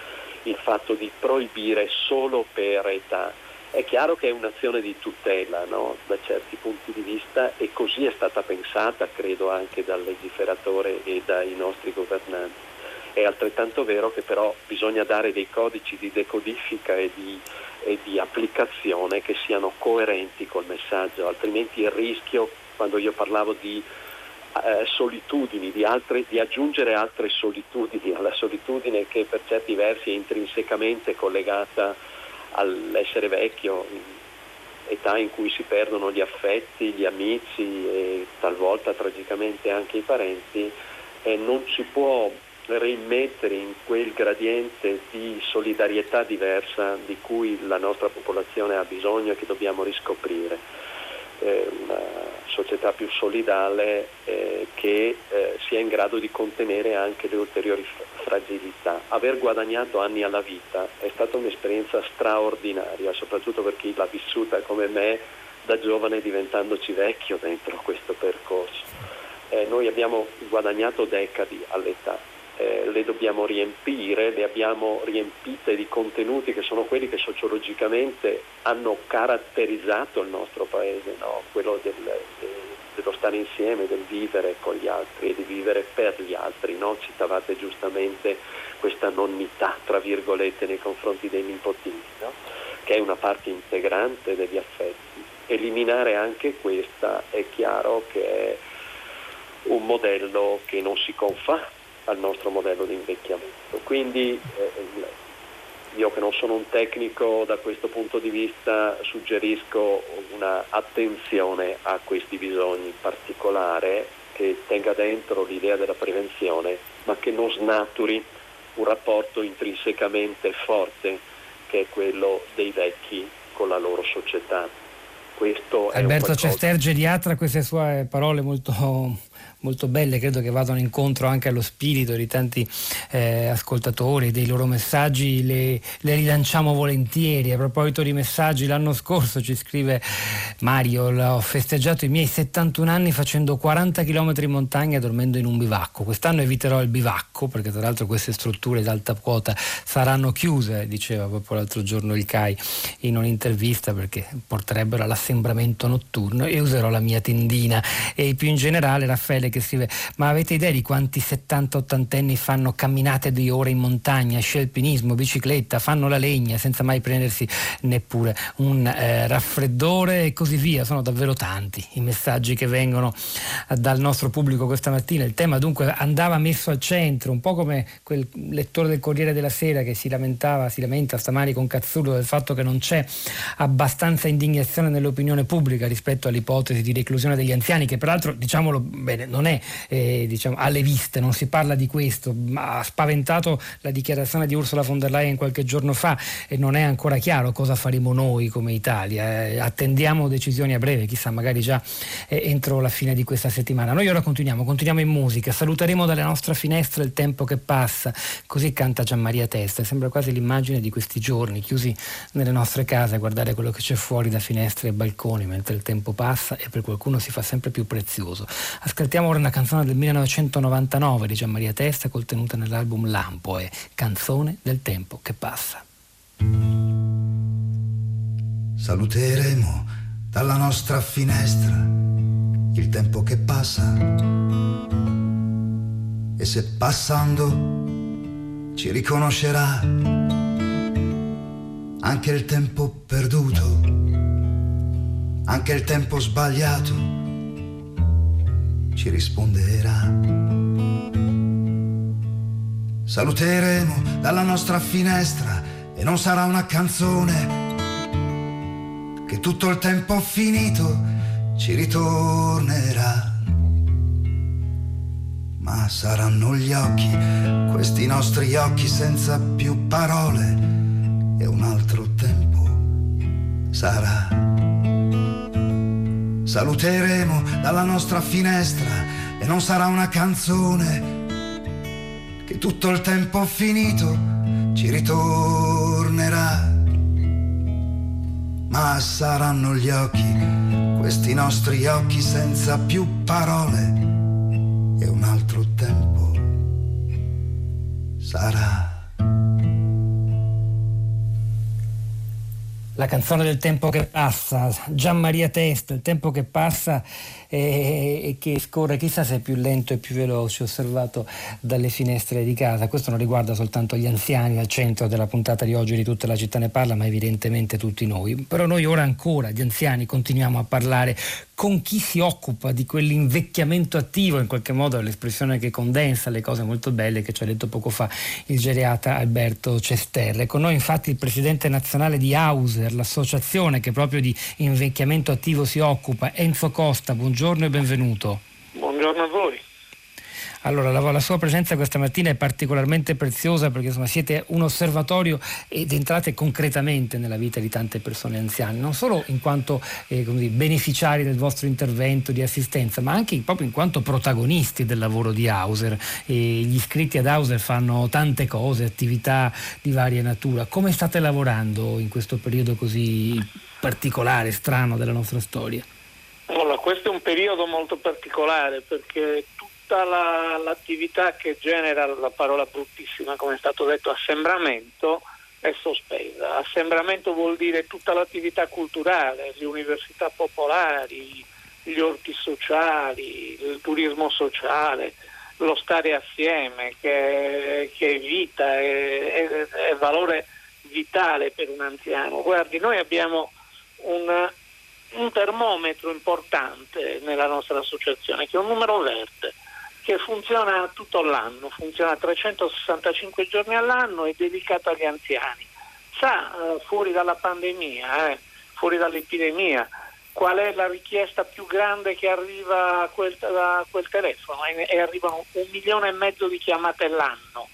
il fatto di proibire solo per età è chiaro che è un'azione di tutela no? da certi punti di vista e così è stata pensata, credo, anche dal legiferatore e dai nostri governanti. È altrettanto vero che però bisogna dare dei codici di decodifica e di, e di applicazione che siano coerenti col messaggio, altrimenti il rischio, quando io parlavo di eh, solitudini, di, altre, di, aggiungere altre solitudini alla solitudine che per certi versi è intrinsecamente collegata all'essere vecchio, età in cui si perdono gli affetti, gli amici e talvolta tragicamente anche i parenti, e non si può rimettere in quel gradiente di solidarietà diversa di cui la nostra popolazione ha bisogno e che dobbiamo riscoprire. Eh, una società più solidale eh, che eh, sia in grado di contenere anche le ulteriori fragilità. Aver guadagnato anni alla vita è stata un'esperienza straordinaria, soprattutto per chi l'ha vissuta come me da giovane diventandoci vecchio dentro questo percorso. Eh, noi abbiamo guadagnato decadi all'età, eh, le dobbiamo riempire, le abbiamo riempite di contenuti che sono quelli che sociologicamente hanno caratterizzato il nostro paese, no? quello del, del dello stare insieme, del vivere con gli altri e di vivere per gli altri. No? Citavate giustamente questa nonnità, tra virgolette, nei confronti dei nipotini, no? che è una parte integrante degli affetti. Eliminare anche questa è chiaro che è un modello che non si confà al nostro modello di invecchiamento. Quindi eh, io che non sono un tecnico da questo punto di vista suggerisco un'attenzione a questi bisogni in particolare che tenga dentro l'idea della prevenzione ma che non snaturi un rapporto intrinsecamente forte che è quello dei vecchi con la loro società. Questo Alberto Cester, geriatra, queste sue parole molto molto belle, credo che vadano incontro anche allo spirito di tanti eh, ascoltatori, dei loro messaggi, le, le, rilanciamo volentieri. A proposito di messaggi, l'anno scorso ci scrive Mario, ho festeggiato i miei 71 anni facendo 40 km in montagna dormendo in un bivacco. Quest'anno eviterò il bivacco perché tra l'altro queste strutture d'alta quota saranno chiuse, diceva proprio l'altro giorno il CAI in un'intervista perché porterebbero all'assembramento notturno e userò la mia tendina. E più in generale Raffaele che scrive ma avete idea di quanti 70-80 anni fanno camminate di ore in montagna, sci alpinismo, bicicletta, fanno la legna senza mai prendersi neppure un eh, raffreddore e così via, sono davvero tanti i messaggi che vengono eh, dal nostro pubblico questa mattina, il tema dunque andava messo al centro, un po' come quel lettore del Corriere della Sera che si lamentava, si lamenta stamani con Cazzullo del fatto che non c'è abbastanza indignazione nell'opinione pubblica rispetto all'ipotesi di reclusione degli anziani che peraltro diciamolo bene non non è eh, diciamo, alle viste, non si parla di questo, ha spaventato la dichiarazione di Ursula von der Leyen qualche giorno fa e non è ancora chiaro cosa faremo noi come Italia. Eh, attendiamo decisioni a breve, chissà, magari già eh, entro la fine di questa settimana. Noi ora continuiamo, continuiamo in musica, saluteremo dalle nostre finestre il tempo che passa, così canta Gianmaria Testa, sembra quasi l'immagine di questi giorni chiusi nelle nostre case a guardare quello che c'è fuori da finestre e balconi mentre il tempo passa e per qualcuno si fa sempre più prezioso. Ascoltiamo ora una canzone del 1999 di Gianmaria Testa contenuta nell'album Lampo è Canzone del tempo che passa. Saluteremo dalla nostra finestra il tempo che passa e se passando ci riconoscerà anche il tempo perduto, anche il tempo sbagliato ci risponderà. Saluteremo dalla nostra finestra e non sarà una canzone che tutto il tempo finito ci ritornerà. Ma saranno gli occhi, questi nostri occhi senza più parole e un altro tempo sarà. Saluteremo dalla nostra finestra e non sarà una canzone che tutto il tempo finito ci ritornerà ma saranno gli occhi, questi nostri occhi senza più parole e un altro tempo sarà. La canzone del tempo che passa, Gian Maria Testa, il tempo che passa e, e, che scorre chissà se è più lento e più veloce, osservato dalle finestre di casa. Questo non riguarda soltanto gli anziani al centro della puntata di oggi di tutta la città ne parla, ma evidentemente tutti noi. Però noi ora ancora, gli anziani, continuiamo a parlare con chi si occupa di quell'invecchiamento attivo, in qualche modo è l'espressione che condensa le cose molto belle che ci ha detto poco fa il geriata Alberto Cesterre. Con noi infatti il presidente nazionale di Hauser, l'associazione che proprio di invecchiamento attivo si occupa, Enzo Costa, buongiorno e benvenuto. Buongiorno a voi. Allora, la, la, sua presenza questa mattina è particolarmente preziosa perché insomma, siete un osservatorio ed entrate concretamente nella vita di tante persone anziane, non solo in quanto eh, dire, beneficiari del vostro intervento di assistenza, ma anche proprio in quanto protagonisti del lavoro di Hauser. E gli iscritti ad Hauser fanno tante cose, attività di varia natura. Come state lavorando in questo periodo così particolare, strano della nostra storia? Allora, questo è un periodo molto particolare perché tutta la, l'attività che genera la parola bruttissima, come è stato detto, assembramento, è sospesa. Assembramento vuol dire tutta l'attività culturale, le università popolari, gli orti sociali, il turismo sociale, lo stare assieme che, che è vita, è, è, è, valore vitale per un anziano. Guardi, noi abbiamo un, un termometro importante nella nostra associazione che è un numero verde che funziona tutto l'anno, funziona 365 giorni all'anno e dedicato agli anziani. Sa, eh, fuori dalla pandemia, eh, fuori dall'epidemia, qual è la richiesta più grande che arriva a quel, a quel telefono? E, e arrivano un milione e mezzo di chiamate l'anno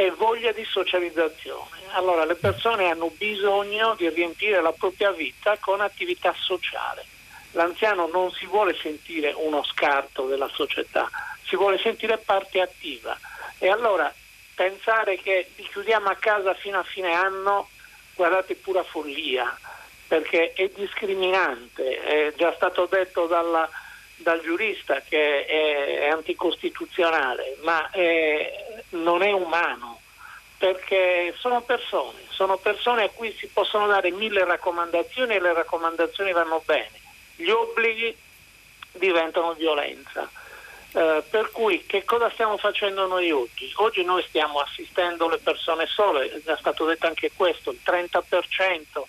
e voglia di socializzazione. Allora le persone hanno bisogno di riempire la propria vita con attività sociale. L'anziano non si vuole sentire uno scarto della società, si vuole sentire parte attiva. E allora pensare che li chiudiamo a casa fino a fine anno, guardate, pura follia, perché è discriminante, è già stato detto dalla, dal giurista che è, è anticostituzionale, ma è, non è umano, perché sono persone, sono persone a cui si possono dare mille raccomandazioni e le raccomandazioni vanno bene, gli obblighi diventano violenza. Eh, per cui che cosa stiamo facendo noi oggi? Oggi noi stiamo assistendo le persone sole, è stato detto anche questo, il 30%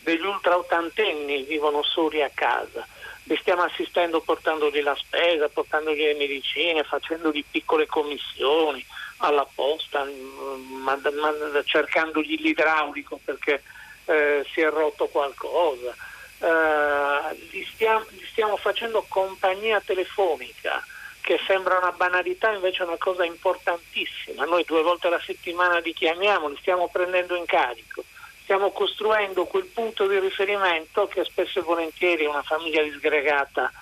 degli ultra ottantenni vivono soli a casa. Li stiamo assistendo portandogli la spesa, portandogli le medicine, facendogli piccole commissioni alla posta, mand- mand- cercandogli l'idraulico perché eh, si è rotto qualcosa. Eh, gli, stiamo, gli stiamo facendo compagnia telefonica che sembra una banalità invece è una cosa importantissima. Noi due volte alla settimana li chiamiamo, li stiamo prendendo in carico, stiamo costruendo quel punto di riferimento che spesso e volentieri una famiglia disgregata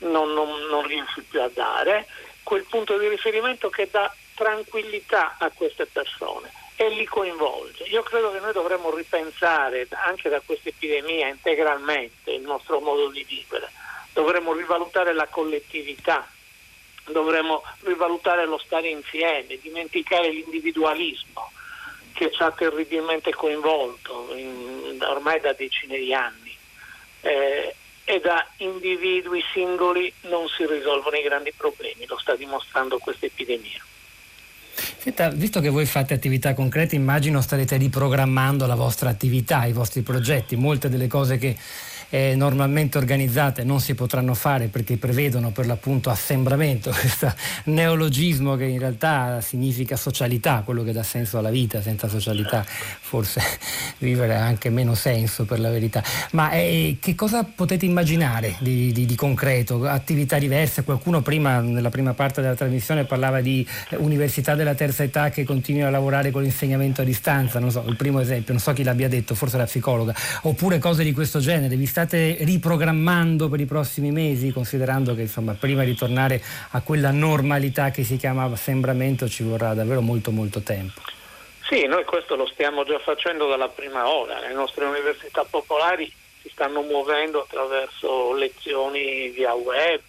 non, non, non riesce più a dare, quel punto di riferimento che dà tranquillità a queste persone e li coinvolge. Io credo che noi dovremmo ripensare anche da questa epidemia integralmente il nostro modo di vivere, dovremmo rivalutare la collettività, dovremmo rivalutare lo stare insieme, dimenticare l'individualismo che ci ha terribilmente coinvolto in, ormai da decine di anni eh, e da individui singoli non si risolvono i grandi problemi, lo sta dimostrando questa epidemia. Senta, visto che voi fate attività concrete, immagino starete riprogrammando la vostra attività, i vostri progetti, molte delle cose che eh, normalmente organizzate non si potranno fare perché prevedono per l'appunto assembramento, [LAUGHS] questo neologismo che in realtà significa socialità, quello che dà senso alla vita, senza socialità forse [LAUGHS] vivere ha anche meno senso per la verità. Ma eh, che cosa potete immaginare di, di, di, concreto? Attività diverse? Qualcuno prima, nella prima parte della trasmissione parlava di università della terza età che continuano a lavorare con l'insegnamento a distanza, non so, il primo esempio, non so chi l'abbia detto, forse la psicologa, oppure cose di questo genere. Vi state riprogrammando per i prossimi mesi, considerando che insomma, prima di tornare a quella normalità che si chiama assembramento ci vorrà davvero molto molto tempo? Sì, noi questo lo stiamo già facendo dalla prima ora. Le nostre università popolari si stanno muovendo attraverso lezioni via web,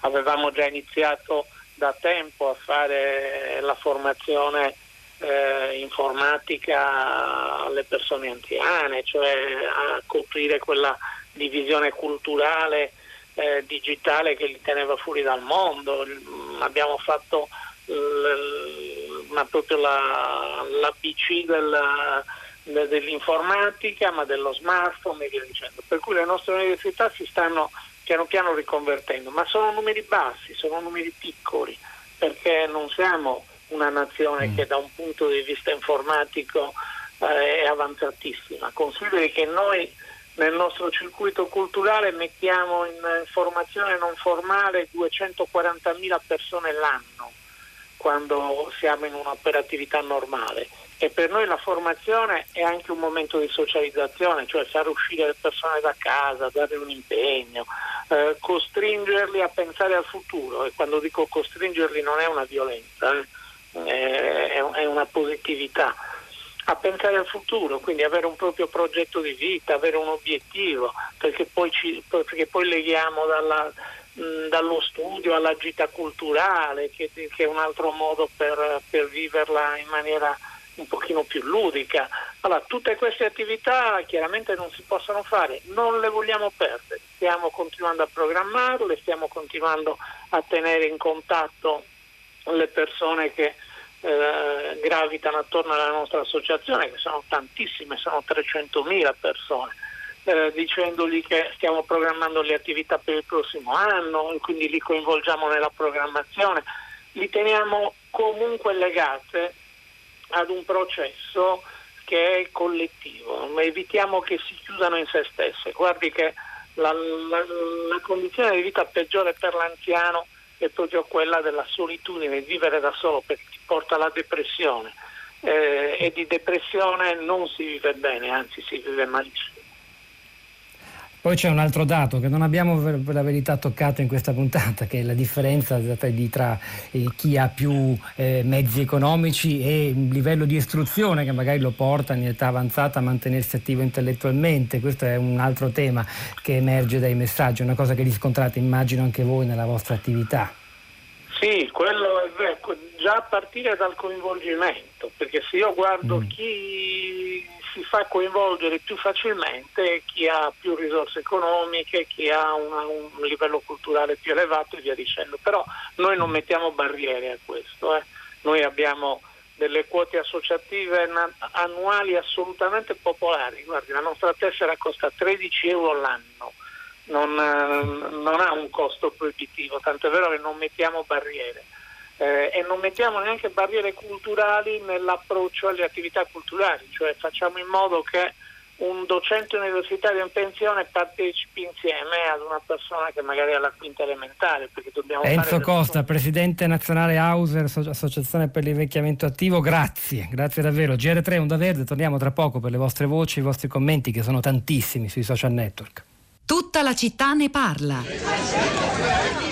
avevamo già iniziato da tempo a fare la formazione eh, informatica alle persone anziane, cioè a coprire quella divisione culturale eh, digitale che li teneva fuori dal mondo. Abbiamo fatto ma proprio la, l'ABC del, dell'informatica, ma dello smartphone e via dicendo. Per cui le nostre università si stanno piano piano riconvertendo, ma sono numeri bassi, sono numeri piccoli, perché non siamo una nazione mm. che da un punto di vista informatico eh, è avanzatissima. Consideri che noi nel nostro circuito culturale mettiamo in formazione non formale 240.000 persone l'anno quando siamo in un'operatività normale. E per noi la formazione è anche un momento di socializzazione, cioè far uscire le persone da casa, dare un impegno, eh, costringerli a pensare al futuro. E quando dico costringerli non è una violenza, eh è una positività, a pensare al futuro, quindi avere un proprio progetto di vita, avere un obiettivo, perché poi, ci, perché poi leghiamo dalla, mh, dallo studio alla gita culturale, che, che, è un altro modo per, per viverla in maniera un pochino più ludica. Allora, tutte queste attività chiaramente non si possono fare, non le vogliamo perdere, stiamo continuando a programmarle, stiamo continuando a tenere in contatto le persone che eh, gravitano attorno alla nostra associazione, che sono tantissime, sono 300.000 persone, eh, dicendogli che stiamo programmando le attività per il prossimo anno, quindi li coinvolgiamo nella programmazione, li teniamo comunque legate ad un processo che è collettivo, evitiamo che si chiudano in se stesse. Guardi che la, la, la condizione di vita peggiore per l'anziano è proprio quella della solitudine, vivere da solo perché porta alla depressione eh, e di depressione non si vive bene, anzi si vive malissimo. Poi c'è un altro dato che non abbiamo per la verità toccato in questa puntata, che è la differenza tra eh, chi ha più eh, mezzi economici e un livello di istruzione che magari lo porta in età avanzata a mantenersi attivo intellettualmente. Questo è un altro tema che emerge dai messaggi, una cosa che riscontrate immagino anche voi nella vostra attività. Sì, quello è vero, già a partire dal coinvolgimento, perché se io guardo mm. chi si fa coinvolgere più facilmente chi ha più risorse economiche, chi ha una, un livello culturale più elevato e via dicendo. Però noi non mettiamo barriere a questo, eh. noi abbiamo delle quote associative annuali assolutamente popolari. Guardi, la nostra tessera costa 13 euro l'anno, non, non ha un costo proibitivo, tanto è vero che non mettiamo barriere eh, e non mettiamo neanche barriere culturali nell'approccio alle attività culturali, cioè facciamo in modo che un docente universitario in pensione partecipi insieme ad una persona che magari è alla quinta elementare. Enzo Costa, presidente nazionale Hauser, Associazione per l'invecchiamento attivo, grazie, grazie davvero. GR3 Onda Verde, torniamo tra poco per le vostre voci, i vostri commenti che sono tantissimi sui social network. Tutta la città ne parla.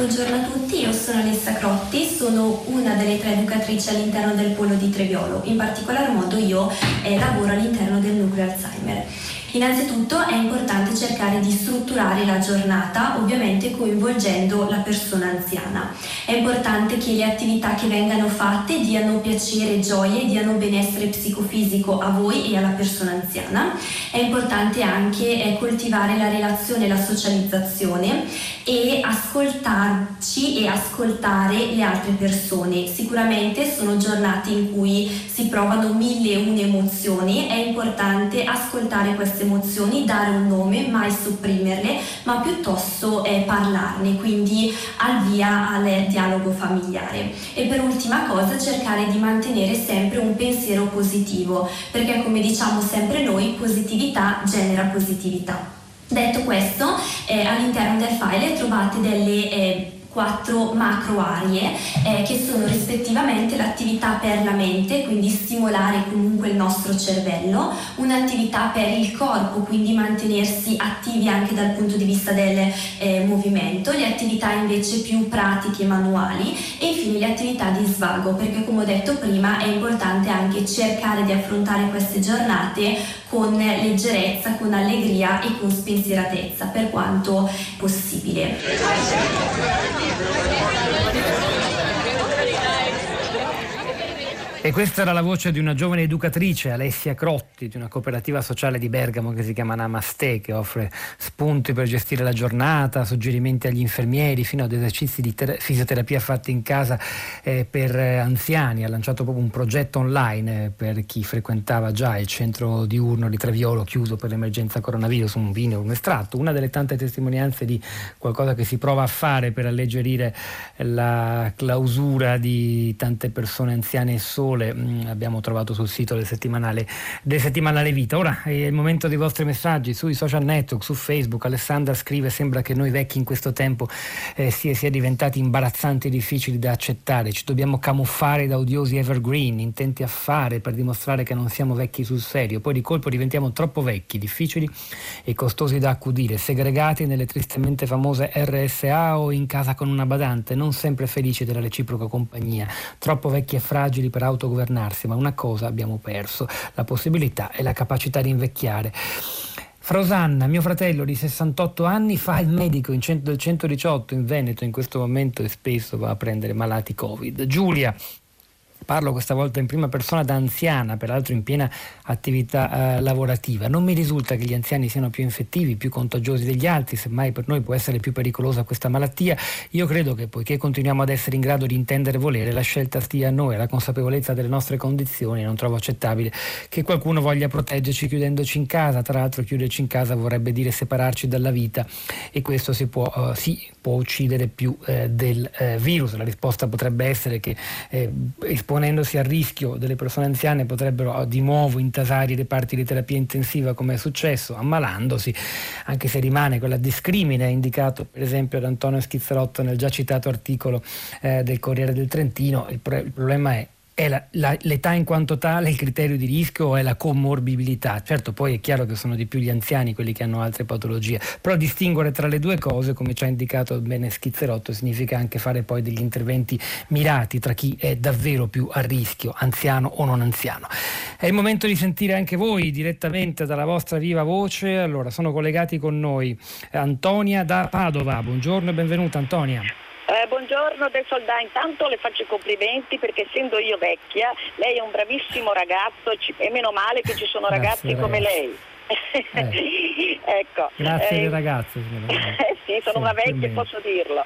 Buongiorno a tutti, io sono Alessa Crotti, sono una delle tre educatrici all'interno del polo di Treviolo, in particolar modo io eh, lavoro all'interno del nucleo Alzheimer. Innanzitutto è importante cercare di strutturare la giornata, ovviamente coinvolgendo la persona anziana. È importante che le attività che vengano fatte diano piacere e gioia, diano benessere psicofisico a voi e alla persona anziana. È importante anche eh, coltivare la relazione, la socializzazione e ascoltarci e ascoltare le altre persone. Sicuramente sono giornate in cui si provano mille e une emozioni, è importante ascoltare queste emozioni, dare un nome, mai sopprimerle, ma piuttosto eh, parlarne, quindi al via al dialogo familiare. E per ultima cosa cercare di mantenere sempre un pensiero positivo, perché come diciamo sempre noi, positività genera positività. Detto questo, eh, all'interno del file trovate delle eh, quattro macro aree eh, che sono rispettivamente l'attività per la mente, quindi stimolare comunque il nostro cervello, un'attività per il corpo, quindi mantenersi attivi anche dal punto di vista del eh, movimento, le attività invece più pratiche e manuali e infine le attività di svago, perché come ho detto prima è importante anche cercare di affrontare queste giornate con leggerezza, con allegria e con spensieratezza per quanto possibile. E questa era la voce di una giovane educatrice, Alessia Crotti, di una cooperativa sociale di Bergamo che si chiama Namaste, che offre spunti per gestire la giornata, suggerimenti agli infermieri, fino ad esercizi di ter- fisioterapia fatti in casa eh, per eh, anziani. Ha lanciato proprio un progetto online eh, per chi frequentava già il centro diurno di Treviolo, chiuso per l'emergenza coronavirus, un vino, un estratto. Una delle tante testimonianze di qualcosa che si prova a fare per alleggerire la clausura di tante persone anziane e sole sole mm, abbiamo trovato sul sito del settimanale, del settimanale Vita. Ora è il momento dei vostri messaggi sui social network, su Facebook. Alessandra scrive: Sembra che noi vecchi in questo tempo eh, sia, sia diventati imbarazzanti e difficili da accettare. Ci dobbiamo camuffare da odiosi evergreen, intenti a fare per dimostrare che non siamo vecchi sul serio. Poi di colpo diventiamo troppo vecchi, difficili e costosi da accudire, segregati nelle tristemente famose RSA o in casa con una badante, non sempre felici della reciproca compagnia, troppo vecchi e fragili per auto autogovernarsi, ma una cosa abbiamo perso, la possibilità e la capacità di invecchiare. Frosanna, mio fratello di 68 anni, fa il medico in 100, del 118 in Veneto in questo momento e spesso va a prendere malati Covid. Giulia, Parlo questa volta in prima persona da anziana, peraltro in piena attività eh, lavorativa. Non mi risulta che gli anziani siano più infettivi, più contagiosi degli altri, semmai per noi può essere più pericolosa questa malattia. Io credo che poiché continuiamo ad essere in grado di intendere e volere, la scelta stia a noi, alla consapevolezza delle nostre condizioni. Non trovo accettabile che qualcuno voglia proteggerci chiudendoci in casa. Tra l'altro chiuderci in casa vorrebbe dire separarci dalla vita e questo si può, uh, sì, può uccidere più uh, del uh, virus. La risposta potrebbe essere che eh, esponendosi al rischio delle persone anziane potrebbero ah, di nuovo intasare i reparti di terapia intensiva come è successo, ammalandosi, anche se rimane quella discrimine indicato per esempio da Antonio Schizzerotto nel già citato articolo eh, del Corriere del Trentino, il, pro- il problema è è la, la, l'età in quanto tale il criterio di rischio o è la comorbibilità? Certo, poi è chiaro che sono di più gli anziani quelli che hanno altre patologie, però distinguere tra le due cose, come ci ha indicato bene Schizzerotto, significa anche fare poi degli interventi mirati tra chi è davvero più a rischio, anziano o non anziano. È il momento di sentire anche voi direttamente dalla vostra viva voce. Allora, sono collegati con noi Antonia da Padova. Buongiorno e benvenuta Antonia. Eh, buongiorno del soldato, intanto le faccio i complimenti perché essendo io vecchia, lei è un bravissimo ragazzo e meno male che ci sono ragazzi come lei. Eh. [LAUGHS] ecco. Grazie eh, ragazze. [LAUGHS] Sì, sono sì, una vecchia e posso dirlo.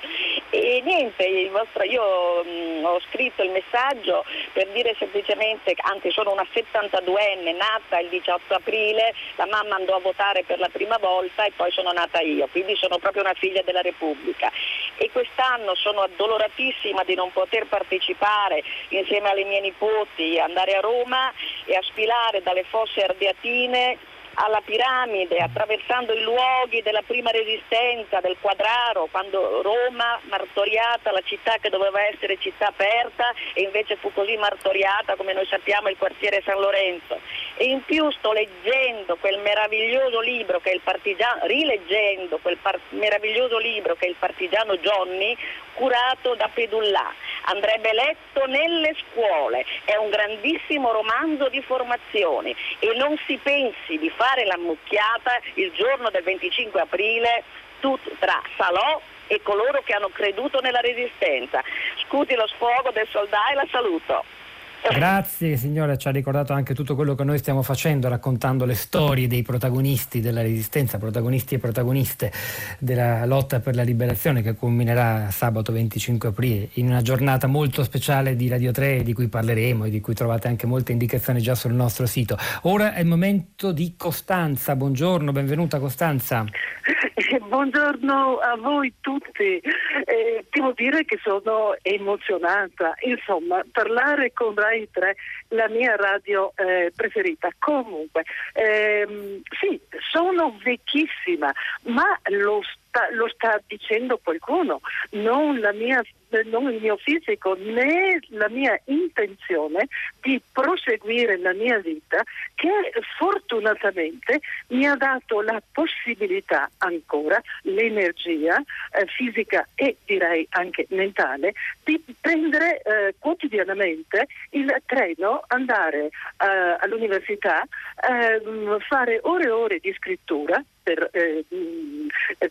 E niente, vostro, io mh, mm, ho scritto il messaggio per dire semplicemente, anzi sono una 72enne nata il 18 aprile, la mamma andò a votare per la prima volta e poi sono nata io, quindi sono proprio una figlia della Repubblica. E quest'anno sono addoloratissima di non poter partecipare insieme alle mie nipoti, andare a Roma e a sfilare dalle fosse ardeatine alla piramide, attraversando i luoghi della prima resistenza, del quadraro, quando Roma martoriata, la città che doveva essere città aperta e invece fu così martoriata come noi sappiamo il quartiere San Lorenzo. E in più sto leggendo quel meraviglioso libro che è il partigiano, rileggendo quel par- meraviglioso libro che è il partigiano Johnny, curato da Pedullà. Andrebbe letto nelle scuole, è un grandissimo romanzo di formazione e non si pensi di fare fare la mucchiata il giorno del 25 aprile tra Salò e coloro che hanno creduto nella resistenza. Scusi lo sfogo del soldato e la saluto. Grazie signora, ci ha ricordato anche tutto quello che noi stiamo facendo, raccontando le storie dei protagonisti della resistenza, protagonisti e protagoniste della lotta per la liberazione che culminerà sabato 25 aprile in una giornata molto speciale di Radio 3 di cui parleremo e di cui trovate anche molte indicazioni già sul nostro sito. Ora è il momento di Costanza, buongiorno, benvenuta Costanza. [LAUGHS] [LAUGHS] Buongiorno a voi tutti, eh, devo dire che sono emozionata, insomma parlare con Rai Rai 3 la mia radio eh, preferita. Comunque, ehm, sì, sono vecchissima, ma lo, sta, lo sta dicendo qualcuno, non la mia non il mio fisico né la mia intenzione di proseguire la mia vita che fortunatamente mi ha dato la possibilità ancora, l'energia eh, fisica e direi anche mentale di prendere eh, quotidianamente il treno, andare eh, all'università, ehm, fare ore e ore di scrittura per, eh,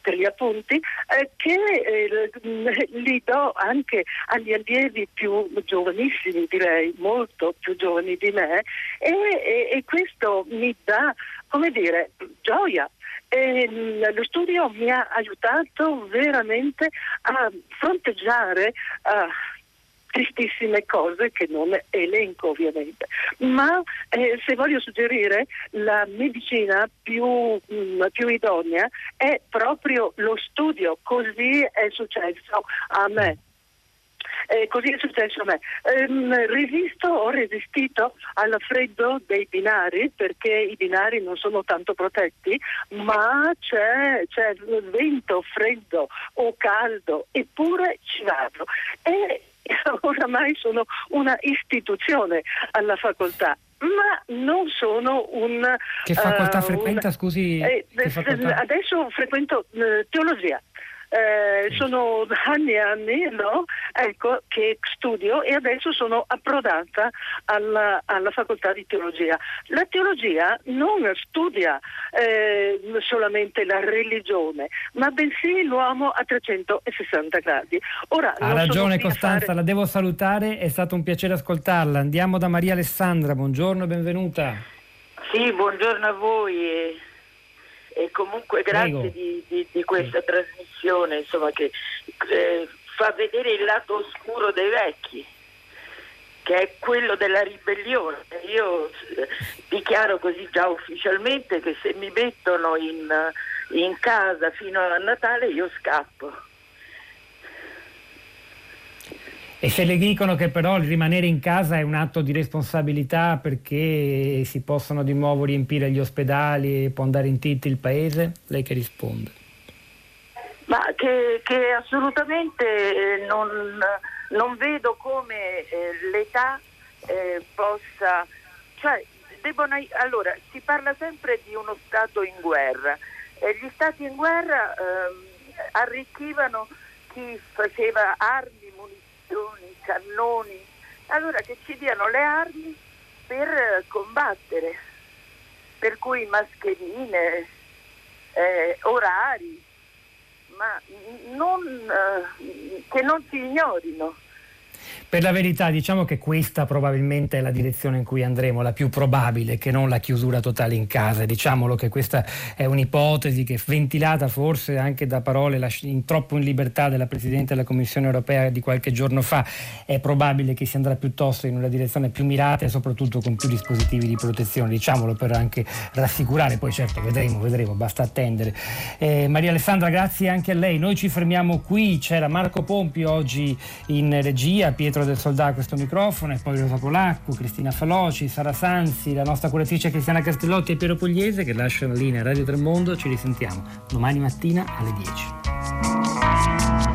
per gli appunti eh, che eh, [LAUGHS] li do anche agli allievi più giovanissimi, direi, molto più giovani di me e, e, e questo mi dà, come dire, gioia. E lo studio mi ha aiutato veramente a fronteggiare uh, tristissime cose che non elenco ovviamente, ma eh, se voglio suggerire la medicina più, mh, mm, più idonea è proprio lo studio, così è successo a me. Eh, così è successo a me. Ehm, resisto, ho resistito al freddo dei binari perché i binari non sono tanto protetti, ma c'è, c'è vento freddo o caldo, eppure ci vado. E [LAUGHS] oramai sono una istituzione alla facoltà ma non sono un... Che facoltà uh, frequenta, un, scusi? Eh, facoltà? Adesso frequento uh, teologia. Eh, sono [LAUGHS] anni e anni no? ecco, che studio e adesso sono approdata alla, alla, facoltà di teologia. La teologia non studia eh, solamente la religione, ma bensì l'uomo a 360 gradi. Ora, ha ragione Costanza, fare... la devo salutare, è stato un piacere ascoltarla. Andiamo da Maria Alessandra, buongiorno e benvenuta. Sì, buongiorno a voi. E comunque grazie di, di, di, questa sì. trasmissione insomma, che eh, fa vedere il lato oscuro dei vecchi che è quello della ribellione. Io eh, dichiaro così già ufficialmente che se mi mettono in, in casa fino a Natale io scappo. E se le dicono che però il rimanere in casa è un atto di responsabilità perché si possono di nuovo riempire gli ospedali e può andare in tilt il paese, lei che risponde? Ma che, che assolutamente eh, non, non, vedo come eh, l'età eh, possa... Cioè, debbono, allora, si parla sempre di uno Stato in guerra. gli Stati in guerra ehm, arricchivano chi faceva armi munizioni, cannoni, allora che ci diano le armi per combattere, per cui mascherine, eh, orari, ma non, eh, che non si ignorino. Per la verità diciamo che questa probabilmente è la direzione in cui andremo, la più probabile, che non la chiusura totale in casa. Diciamolo che questa è un'ipotesi che ventilata forse anche da parole in troppo in libertà della Presidente della Commissione europea di qualche giorno fa, è probabile che si andrà piuttosto in una direzione più mirata e soprattutto con più dispositivi di protezione, diciamolo per anche rassicurare, poi certo vedremo, vedremo, basta attendere. Eh, Maria Alessandra, grazie anche a lei. Noi ci fermiamo qui, c'era Marco Pompi oggi in regia, Pietro del Soldà a questo microfono e poi Rosa Polacco, Cristina Faloci, Sara Sanzi, la nostra curatrice Cristiana Castellotti e Piero Pugliese che lasciano la linea Radio Tremondo. Ci risentiamo domani mattina alle 10.